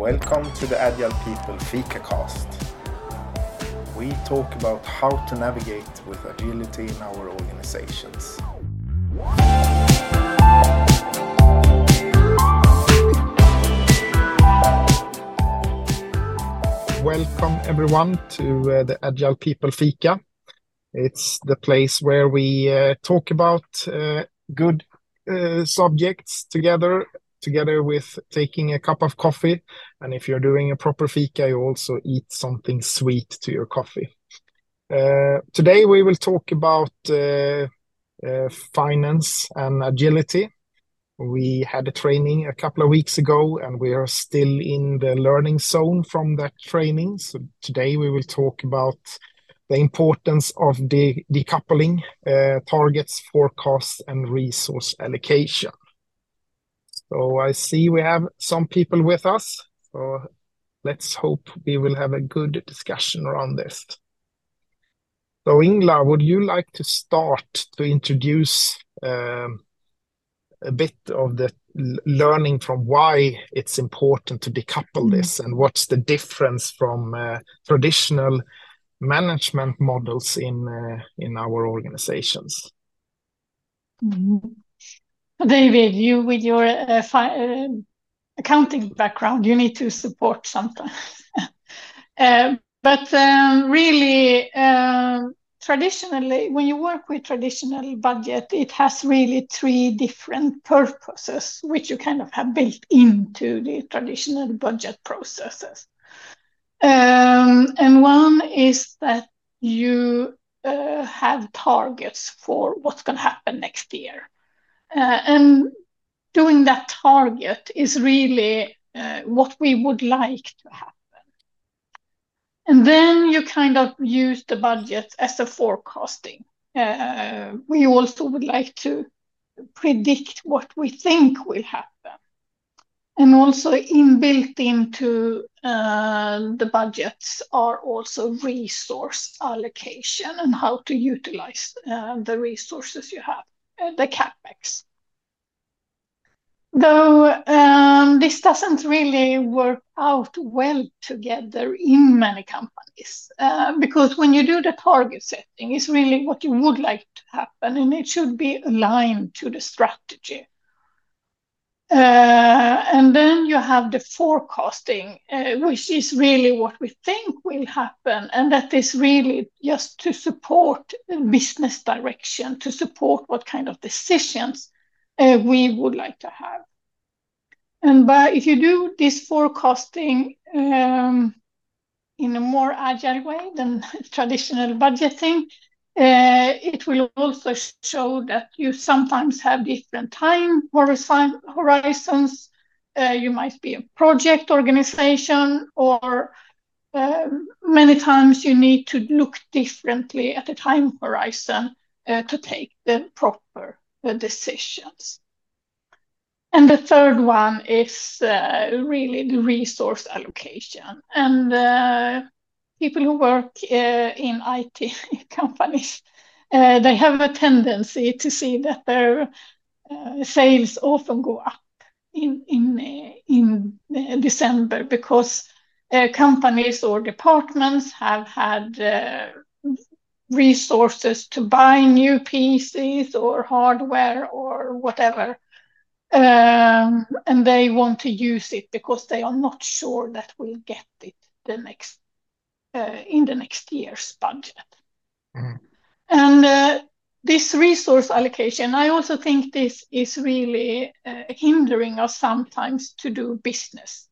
Welcome to the Agile People FikaCast. We talk about how to navigate with agility in our organizations. Welcome everyone to uh, the Agile People Fika. It's the place where we uh, talk about uh, good uh, subjects together together with taking a cup of coffee. And if you're doing a proper fika, you also eat something sweet to your coffee. Uh, today we will talk about uh, uh, finance and agility. We had a training a couple of weeks ago, and we are still in the learning zone from that training. So today we will talk about the importance of the decoupling, uh, targets, forecasts, and resource allocation. So I see we have some people with us. So let's hope we will have a good discussion around this. So Ingela, would you like to start to introduce um, a bit of the learning from why it's important to decouple mm. this and what's the difference from uh, traditional management models in uh, in our organizations? Mm. David, you with your uh, uh, accounting background, you need to support sometimes. uh, but um, really, um, traditionally, when you work with traditional budget, it has really three different purposes, which you kind of have built into the traditional budget processes. Um, and one is that you uh, have targets for what's going to happen next year. Uh, and doing that target is really uh, what we would like to happen. And then you kind of use the budget as a forecasting. Uh, we also would like to predict what we think will happen. And also inbuilt into the budgets are also resource allocation and how to utilize the resources you have the CapEx. Though um, this doesn't really work out well together in many companies, uh, because when you do the target setting, it's really what you would like to happen, and it should be aligned to the strategy. Uh, and then you have the forecasting, uh, which is really what we think will happen, and that is really just to support business direction, to support what kind of decisions uh, we would like to have. And by if you do this forecasting um, in a more agile way than traditional budgeting, uh, it will also show that you sometimes have different time horizons. Uh, you might be a project organization, or uh, many times you need to look differently at the time horizon to take the proper decisions. And the third one is really the resource allocation. And people who work uh, in IT companies, uh, they have a tendency to see that their uh, sales often go up in in in December because companies or departments have had resources to buy new PCs or hardware or whatever. Um, and they want to use it because they are not sure that we'll get it the next uh, in the next year's budget. Mm. And uh, this resource allocation, I also think this is really uh, hindering us sometimes to do business.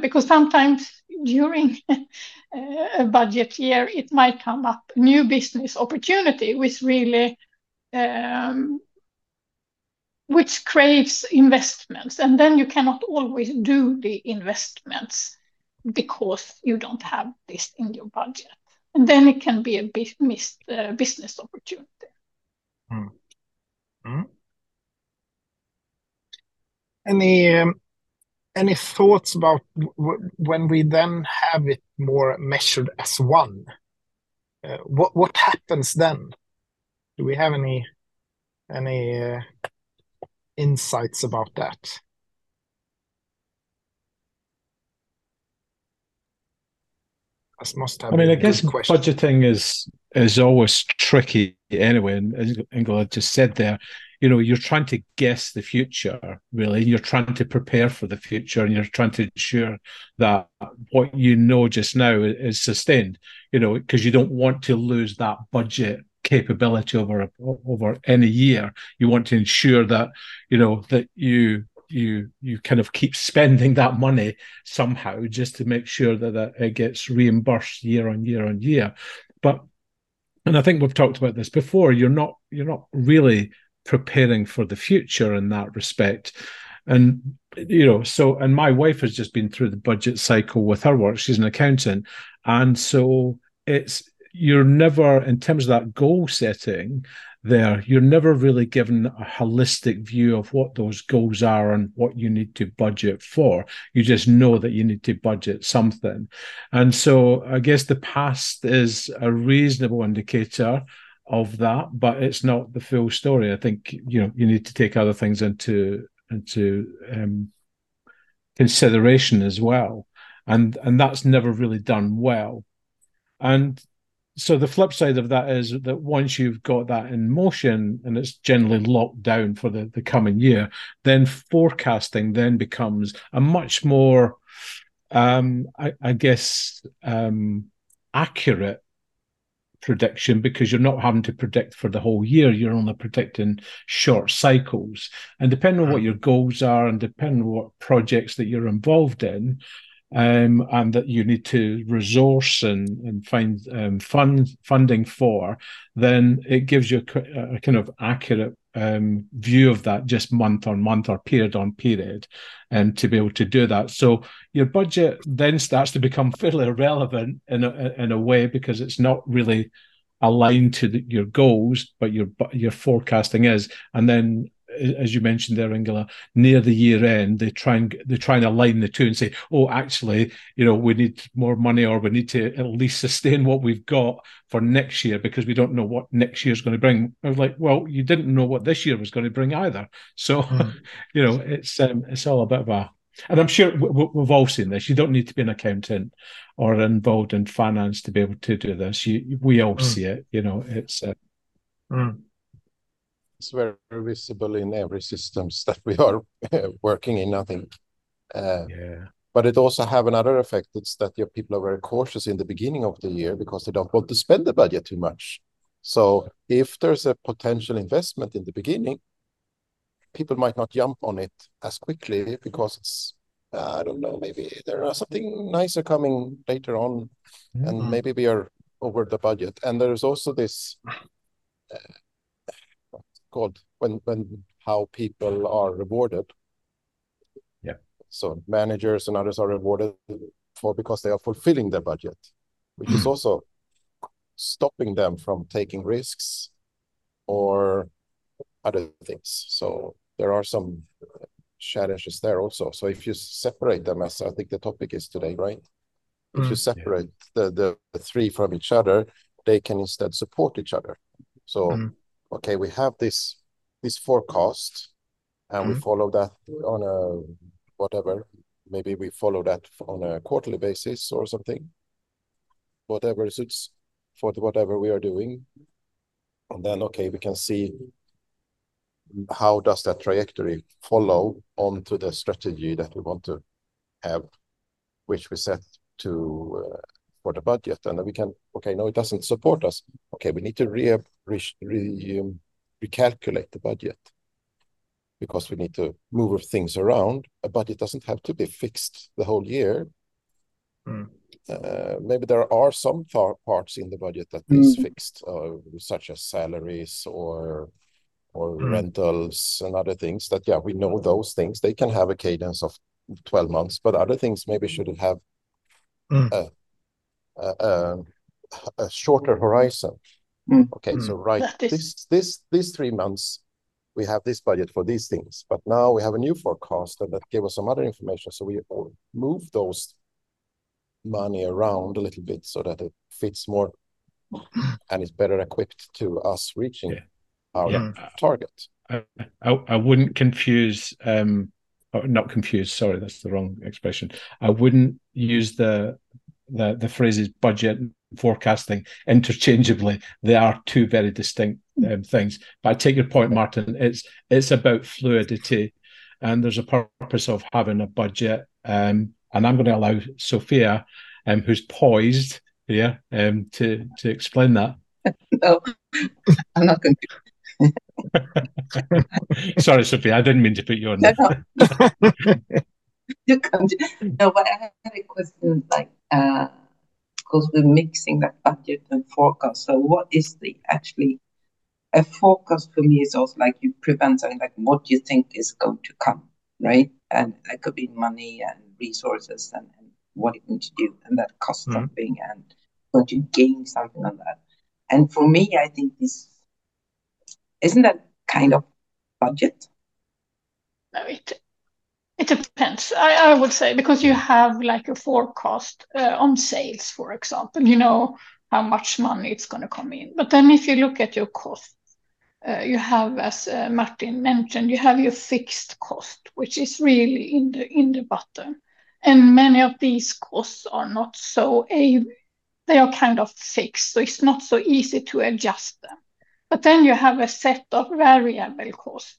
Because sometimes during a budget year, it might come up new business opportunity, which really um, which craves investments, and then you cannot always do the investments because you don't have this in your budget. And then it can be a missed uh, business opportunity. Mm. Mm. Any um, any thoughts about when we then have it more measured as one? Uh, what what happens then? Do we have any any uh, insights about that? As must have I mean, I guess question. budgeting is is always tricky anyway. And as Ingela just said there, you know, you're trying to guess the future, really. You're trying to prepare for the future and you're trying to ensure that what you know just now is sustained, you know, because you don't want to lose that budget capability over over any year. You want to ensure that, you know, that you you you kind of keep spending that money somehow just to make sure that, that it gets reimbursed year on year on year. But and I think we've talked about this before, you're not you're not really preparing for the future in that respect. And you know, so and my wife has just been through the budget cycle with her work. She's an accountant, and so it's you're never in terms of that goal setting there you're never really given a holistic view of what those goals are and what you need to budget for you just know that you need to budget something and so i guess the past is a reasonable indicator of that but it's not the full story. I think you know you need to take other things into into um, consideration as well. And and that's never really done well. And so the flip side of that is that once you've got that in motion and it's generally locked down for the, the coming year, then forecasting then becomes a much more, um, I, I, guess, um, accurate prediction because you're not having to predict for the whole year. You're only predicting short cycles. And depending on what your goals are and depending on what projects that you're involved in, um, and that you need to resource and, and find um, fund funding for, then it gives you a, a kind of accurate um, view of that just month on month or period on period and to be able to do that. So your budget then starts to become fairly irrelevant in a, in a way because it's not really aligned to the, your goals, but your your forecasting is. And then as you mentioned there, Ingela, near the year end, they try and they try and align the two and say, "Oh, actually, you know, we need more money, or we need to at least sustain what we've got for next year because we don't know what next year's going to bring." I was like, "Well, you didn't know what this year was going to bring either." So, mm. you know, it's um, it's all a bit of a, and I'm sure we've all seen this. You don't need to be an accountant or involved in finance to be able to do this. You, we all mm. see it. You know, it's. Uh, mm it's very visible in every systems that we are working in, I think. Uh, yeah. But it also have another effect. It's that your people are very cautious in the beginning of the year because they don't want to spend the budget too much. So if there's a potential investment in the beginning, people might not jump on it as quickly because it's I don't know maybe there are something nicer coming later on, mm-hmm. and maybe we are over the budget. And there's also this uh, called when when how people are rewarded. Yeah. So managers and others are rewarded for because they are fulfilling their budget, which is also stopping them from taking risks or other things. So there are some challenges there also. So if you separate them, as I think the topic is today, right? If you mm. separate yeah. the, the three from each other, they can instead support each other. So mm okay, we have this this forecast, and mm-hmm. we follow that on a whatever. Maybe we follow that on a quarterly basis or something. Whatever suits for whatever we are doing, and then okay, we can see how does that trajectory follow onto the strategy that we want to have, which we set to uh, for the budget, and then we can okay, no, it doesn't support us. Okay, we need to re, recalculate the budget because we need to move things around. A budget doesn't have to be fixed the whole year. Mm. Uh, maybe there are some parts in the budget that is mm. fixed, uh, such as salaries or or mm. rentals and other things. That yeah, we know those things. They can have a cadence of twelve months, but other things maybe should have hmm. a, a, a, a shorter horizon. Mm. Okay, mm. so right, is... this this these three months we have this budget for these things, but now we have a new forecast that gave us some other information, so we move those money around a little bit so that it fits more and is better equipped to us reaching yeah. our yeah. target. I, I, I wouldn't confuse um not confuse sorry that's the wrong expression i wouldn't use the the the phrases budget and forecasting interchangeably. They are two very distinct um, things. But I take your point, Martin. It's it's about fluidity, and there's a purpose of having a budget. Um, and I'm going to allow Sophia, um, who's poised here, um, to to explain that. no, I'm not going to. Sorry, Sophia, I didn't mean to put you on. No, no. no, but I had a question like, uh, because we're mixing that budget and forecast. So, what is the actually a forecast for me is also like you prevent something like what you think is going to come, right? And that could be money and resources and, and what you're going to do, and that costs mm-hmm. something and going to gain something on that. And for me, I think this isn't that kind of budget? No, it it depends. I, would say because you have like a forecast uh, on sales, for example, you know how much money it's going to come in. But then if you look at your cost, uh, you have, as uh, Martin mentioned, you have your fixed cost, which is really in the in the bottom. And many of these costs are not so a they are kind of fixed, so it's not so easy to adjust them. But then you have a set of variable costs,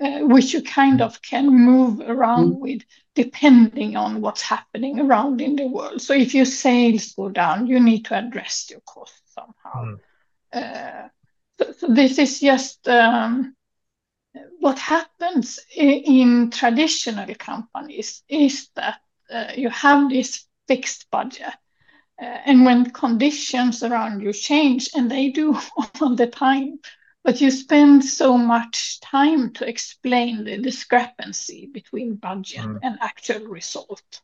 uh, which you kind of can move around mm. with depending on what's happening around in the world. So if your sales go down, you need to address your costs somehow. Mm. Uh, so, so, this is just um, what happens in, in, traditional companies is that uh, you have this fixed budget uh, and when conditions around you change, and they do all the time, but you spend so much time to explain the discrepancy between budget mm. and actual result.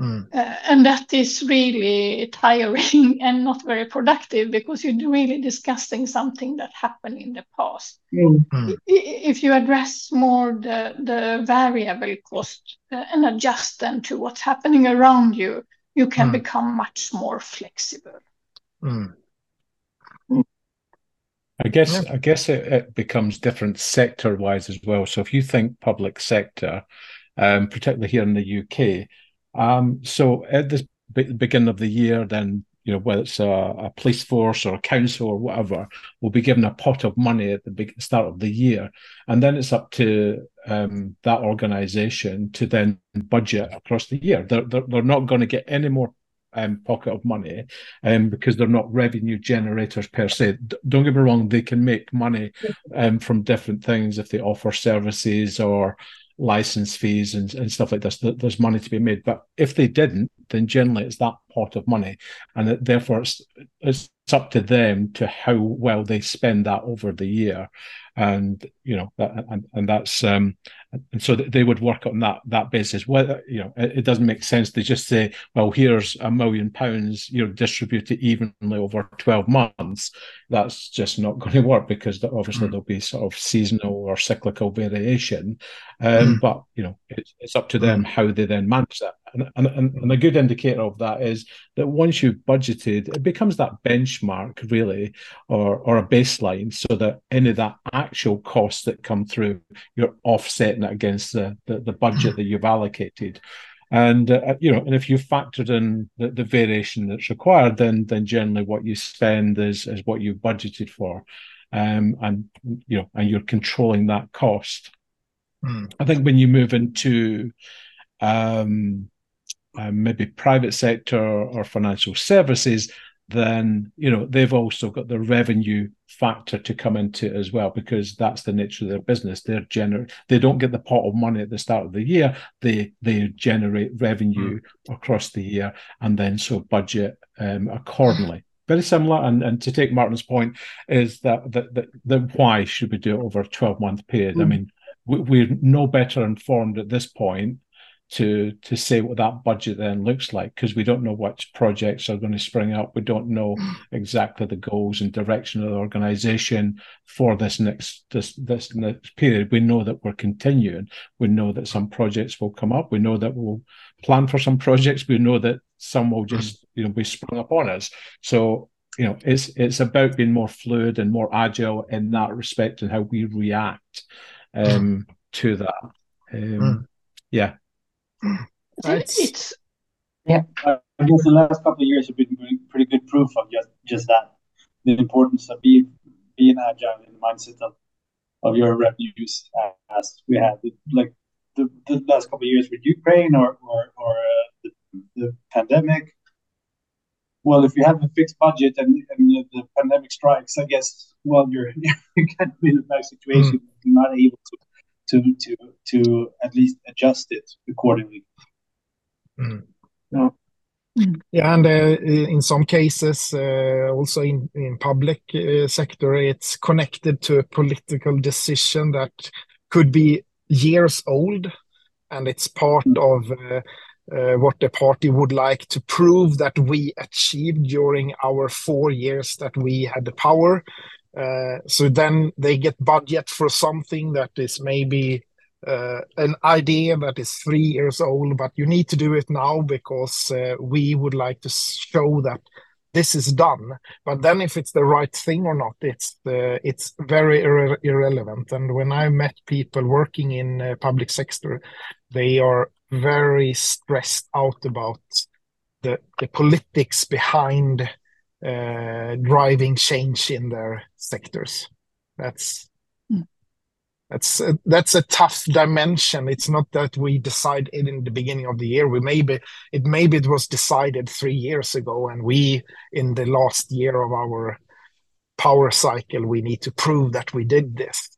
Mm. Uh, and that is really tiring and not very productive because you're really discussing something that happened in the past. Mm. If you address more the, the variable cost uh, and adjust them to what's happening around you, you can mm. become much more flexible. Mm. I guess yeah. I guess it, it becomes different sector wise as well. So if you think public sector, um, particularly here in the UK, um, so at the beginning of the year, then you know, whether it's a, a, police force or a council or whatever, will be given a pot of money at the big start of the year. And then it's up to um, that organization to then budget across the year. They're, they're, they're not going to get any more um, pocket of money um, because they're not revenue generators per se. D- don't get me wrong, they can make money um, from different things if they offer services or license fees and, and stuff like this. There's money to be made. But if they didn't, then generally it's that pot of money. And it, therefore, it's, it's up to them to how well they spend that over the year and you know that, and, and that's um and so they would work on that that basis whether you know it, it, doesn't make sense to just say well here's a million pounds you know distribute it evenly over 12 months that's just not going to work because obviously mm. there'll be sort of seasonal or cyclical variation um mm. but you know it's, it's up to them mm. how they then manage that and, and, and a good indicator of that is that once you've budgeted, it becomes that benchmark really, or or a baseline, so that any of that actual costs that come through, you're offsetting it against the the, the budget that you've allocated. And uh, you know, and if you factored in the, the variation that's required, then then generally what you spend is is what you've budgeted for, um, and you know, and you're controlling that cost. Mm. I think when you move into um, um, maybe private sector or financial services, then you know they've also got the revenue factor to come into it as well because that's the nature of their business. They're gener- they don't get the pot of money at the start of the year. They they generate revenue mm. across the year and then so budget um, accordingly. Very similar, and, and to take Martin's point, is that that, that, that why should we do it over a 12 month period? Mm. I mean, we, we're no better informed at this point to to say what that budget then looks like because we don't know which projects are going to spring up. We don't know exactly the goals and direction of the organization for this next this this next period. We know that we're continuing. We know that some projects will come up. We know that we'll plan for some projects. We know that some will just you know be sprung up on us. So you know it's it's about being more fluid and more agile in that respect and how we react um to that. Um, mm. yeah it's, it's Yeah. I guess the last couple of years have been pretty good proof of just just that the importance of being being agile in the mindset of of your revenues as we had like the, the last couple of years with Ukraine or or, or uh, the, the pandemic. Well, if you have a fixed budget and, and the, the pandemic strikes, I guess well you're you kind of in a bad situation. Mm. You're not able to to to to at least adjust it accordingly. Mm. No. Yeah, and uh, in some cases, uh, also in in public uh, sector, it's connected to a political decision that could be years old, and it's part of uh, uh, what the party would like to prove that we achieved during our four years that we had the power. Uh, so then they get budget for something that is maybe uh, an idea that is three years old, but you need to do it now because uh, we would like to show that this is done. But then, if it's the right thing or not, it's uh, it's very irre irrelevant. And when I met people working in uh, public sector, they are very stressed out about the the politics behind uh, driving change in their sectors. That's that's a, that's a tough dimension. It's not that we decide it in the beginning of the year. We maybe it maybe it was decided three years ago, and we in the last year of our power cycle we need to prove that we did this,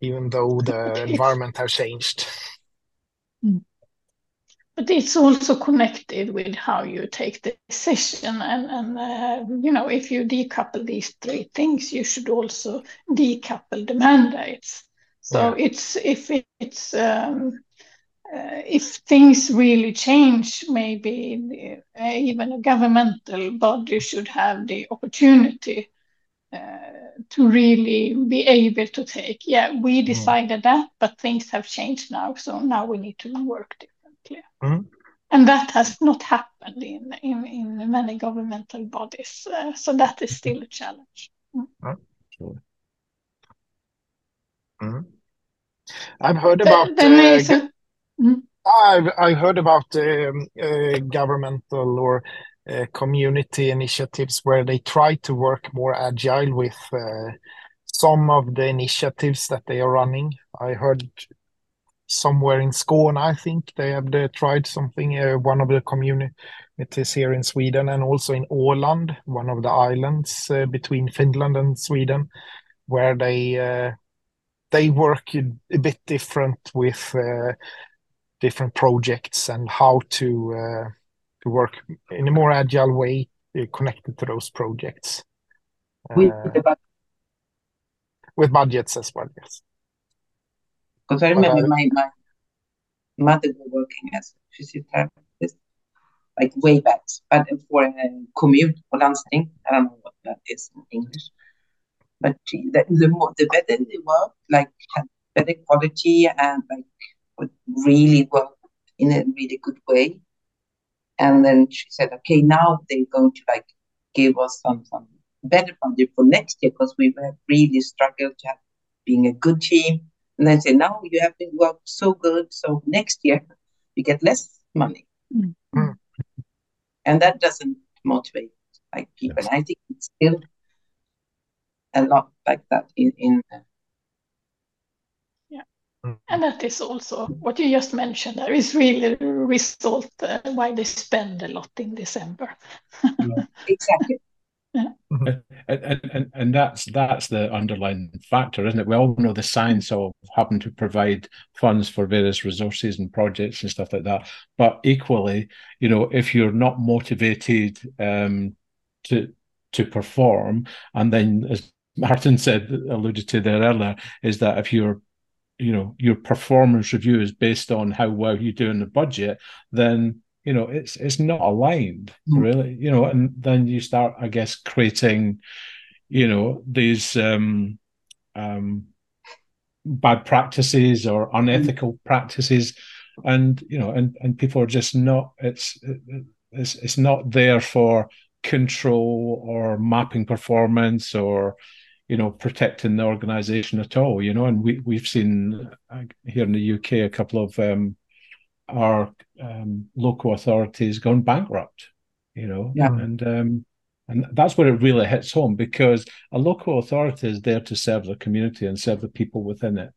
even though the environment has changed. Mm. But it's also connected with how you take the decision, and and uh, you know if you decouple these three things, you should also decouple the mandates. So it's if it's um, uh, if things really change, maybe uh, even a governmental body should have the opportunity uh, to really be able to take. Yeah, we mm. decided mm. that, but things have changed now, so now we need to work Mm. And that has not happened in, in, in many governmental bodies. Uh, so that is still a challenge. Mm. Mm. I've heard about. The, uh, I've, I've heard about um, uh, governmental or uh, community initiatives where they try to work more agile with uh, some of the initiatives that they are running. I heard somewhere in Skåne, I think they have they tried something. Uh, one of the communities here in Sweden, and also in Åland, one of the islands uh, between Finland and Sweden, where they uh, they work a bit different with uh, different projects and how to uh, to work in a more agile way uh, connected to those projects. with, with budgets as well, yes. Because I remember my, my mother was working as a physiotherapist, like way back, but for a commute or landsting. I don't know what that is in English. But the, the more the better they work, like had better quality and like would really work in a really good way. And then she said, okay, now they're going to like give us some some better funding for next year because we have really struggled to have being a good team and then say, now you have been worked so good, so next year you get less money. Mm-hmm. And that doesn't motivate like people. Yes. I think it's still a lot like that in in yeah mm. and that is also what you just mentioned there is really a result uh, why they spend a lot in december yeah. exactly Mm-hmm. And, and and that's that's the underlying factor, isn't it? We all know the science of having to provide funds for various resources and projects and stuff like that. But equally, you know, if you're not motivated um, to to perform, and then as Martin said, alluded to there earlier, is that if you're you know your performance review is based on how well you do in the budget, then you know it's it's not aligned mm. really you know and then you start i guess creating you know these um um bad practices or unethical mm. practices and you know and and people are just not it's it's it's not there for control or mapping performance or you know protecting the organization at all you know and we we've seen uh, here in the UK a couple of um our um, local authorities gone bankrupt, you know, Yeah. and um, and that's where it really hits home because a local authority is there to serve the community and serve the people within it.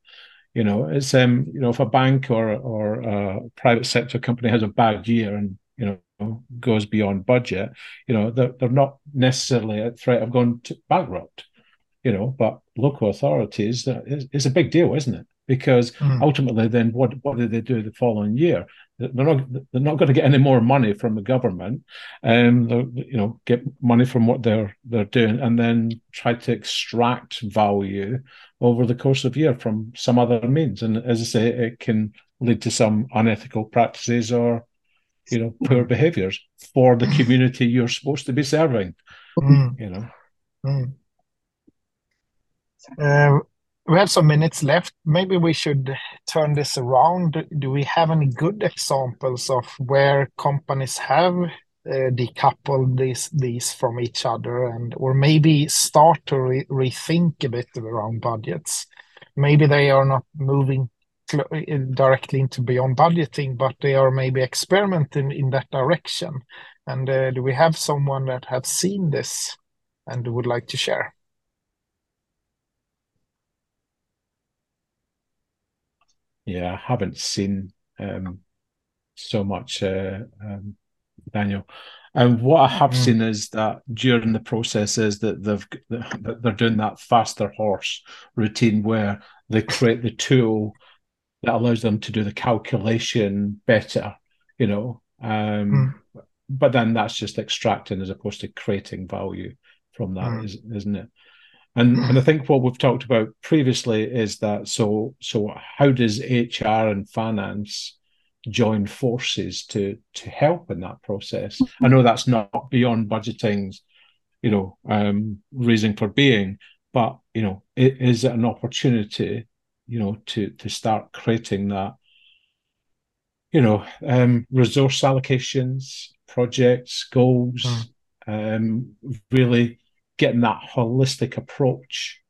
You know, it's um, you know, if a bank or or a private sector company has a bad year and you know goes beyond budget, you know, they're they're not necessarily at threat of going to bankrupt. You know, but local authorities uh, is, is a big deal, isn't it? Because Mm. ultimately, then what what do they do the following year? They're not they're not going to get any more money from the government, um, you know, get money from what they're they're doing, and then try to extract value over the course of year from some other means. And as I say, it can lead to some unethical practices or, you know, poor behaviors for the community you're supposed to be serving. Mm. You know. Mm. Uh, we have some minutes left. Maybe we should turn this around. Do we have any good examples of where companies have uh, decoupled these these from each other and or maybe start to re rethink a bit around budgets? Maybe they are not moving directly into beyond budgeting, but they are maybe experimenting in that direction. And uh, do we have someone that have seen this and would like to share? Yeah, I haven't seen um, so much, uh, um, Daniel. And what I have Mm. seen is that during the process is that they've that they're doing that faster horse routine where they create the tool that allows them to do the calculation better, you know. Um, But then that's just extracting as opposed to creating value from that, mm. isn't it? And and I think what we've talked about previously is that so so how does HR and finance join forces to to help in that process? I know that's not beyond budgeting's, you know, um, reason for being, but you know, it is an opportunity, you know, to to start creating that, you know, um, resource allocations, projects, goals, um, really getting that holistic approach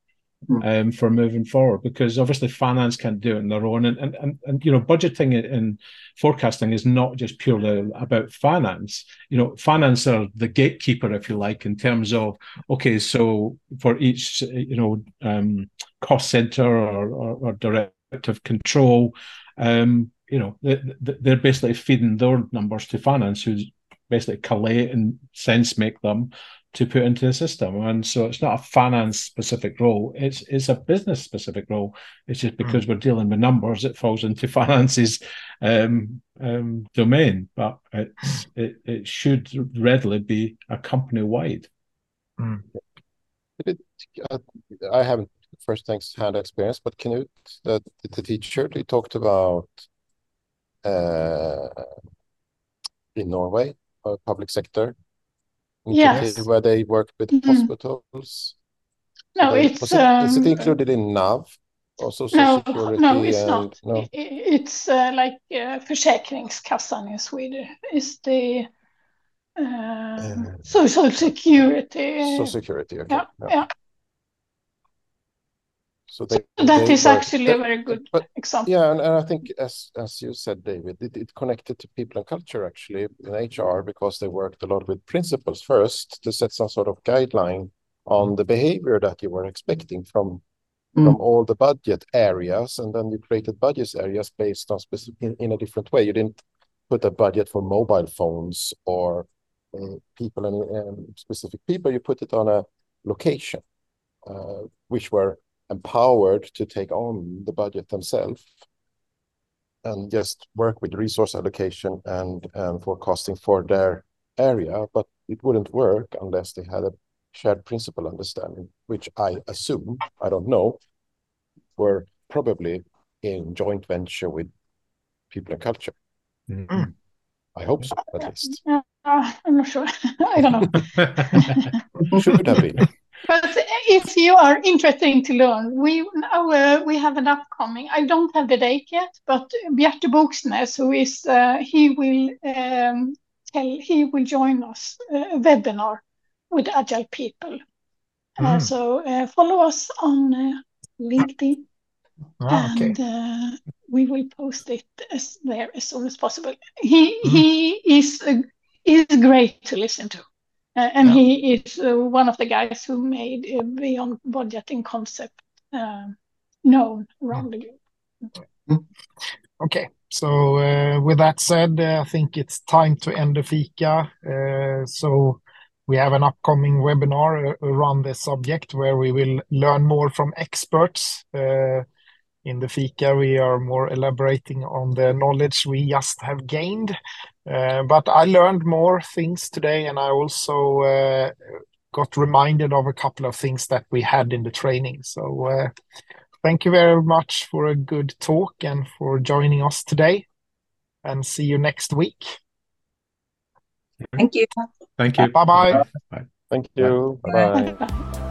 Mm. um, for moving forward because obviously finance can't do it on their own. And and, and, and you know budgeting and forecasting is not just purely about finance. You know finance are the gatekeeper if you like in terms of okay so for each you know um, cost center or, or, or directive control um, you know they, they're basically feeding their numbers to finance who's basically collate and sense make them to put into the system. And so it's not a finance specific role, it's it's a business specific role. It's just because we're dealing with numbers, it falls into finance's um, um, domain, but it's, it, it should readily be a company wide. Did it, uh, I haven't first thanks hand experience, but Knut, the, the teacher, he talked about uh, in Norway, uh, public sector Yes. where they work with Mhm. hospitals. No, They- it's it, is it um, included in NAV? Or social no, security no, it's and not. no? It's uh, like uh, Försäkringskassan in Sweden is the um, Uh, social security. Social security, okay. Yeah, yeah. So they, That they is work- actually a very good But example. yeah, and, and I think as as you said, David, it, it connected to people and culture actually in HR because they worked a lot with principles first to set some sort of guideline on the behavior that you were expecting from Mm. from all the budget areas, and then you created budget areas based on specific in, in a different way. You didn't put a budget for mobile phones or uh, people and um, specific people. You put it on a location, uh, which were empowered to take on the budget themselves and just work with resource allocation and, and forecasting for their area. But it wouldn't work unless they had a shared principle understanding, which I assume, I don't know, were probably in joint venture with people and culture. Mm. I hope so, at least. Uh, I'm not sure. I don't know. Should have been. But if you are interested to learn, we uh, we have an upcoming. I don't have the date yet, but Bjarte Bogsnes, who is uh, he will um, tell he will join us uh, a webinar with agile people. Uh, Mm. so uh, follow us on uh, LinkedIn Ah, okay. and uh, we will post it as there as soon as possible. He he is uh, is great to listen to, uh, and Yeah. he is uh, one of the guys who made uh, beyond budgeting concept uh, known around the globe. Okay. So, uh, with that said, uh, I think it's time to end the fika. Uh, So we have an upcoming webinar around this subject where we will learn more from experts. Uh, In the fika, we are more elaborating on the knowledge we just have gained. Uh, But I learned more things today, and I also uh, got reminded of a couple of things that we had in the training. So, uh, Thank you very much for a good talk and for joining us today. And see you next week. Thank you. Thank you. Bye bye. Thank you. Bye bye. Bye.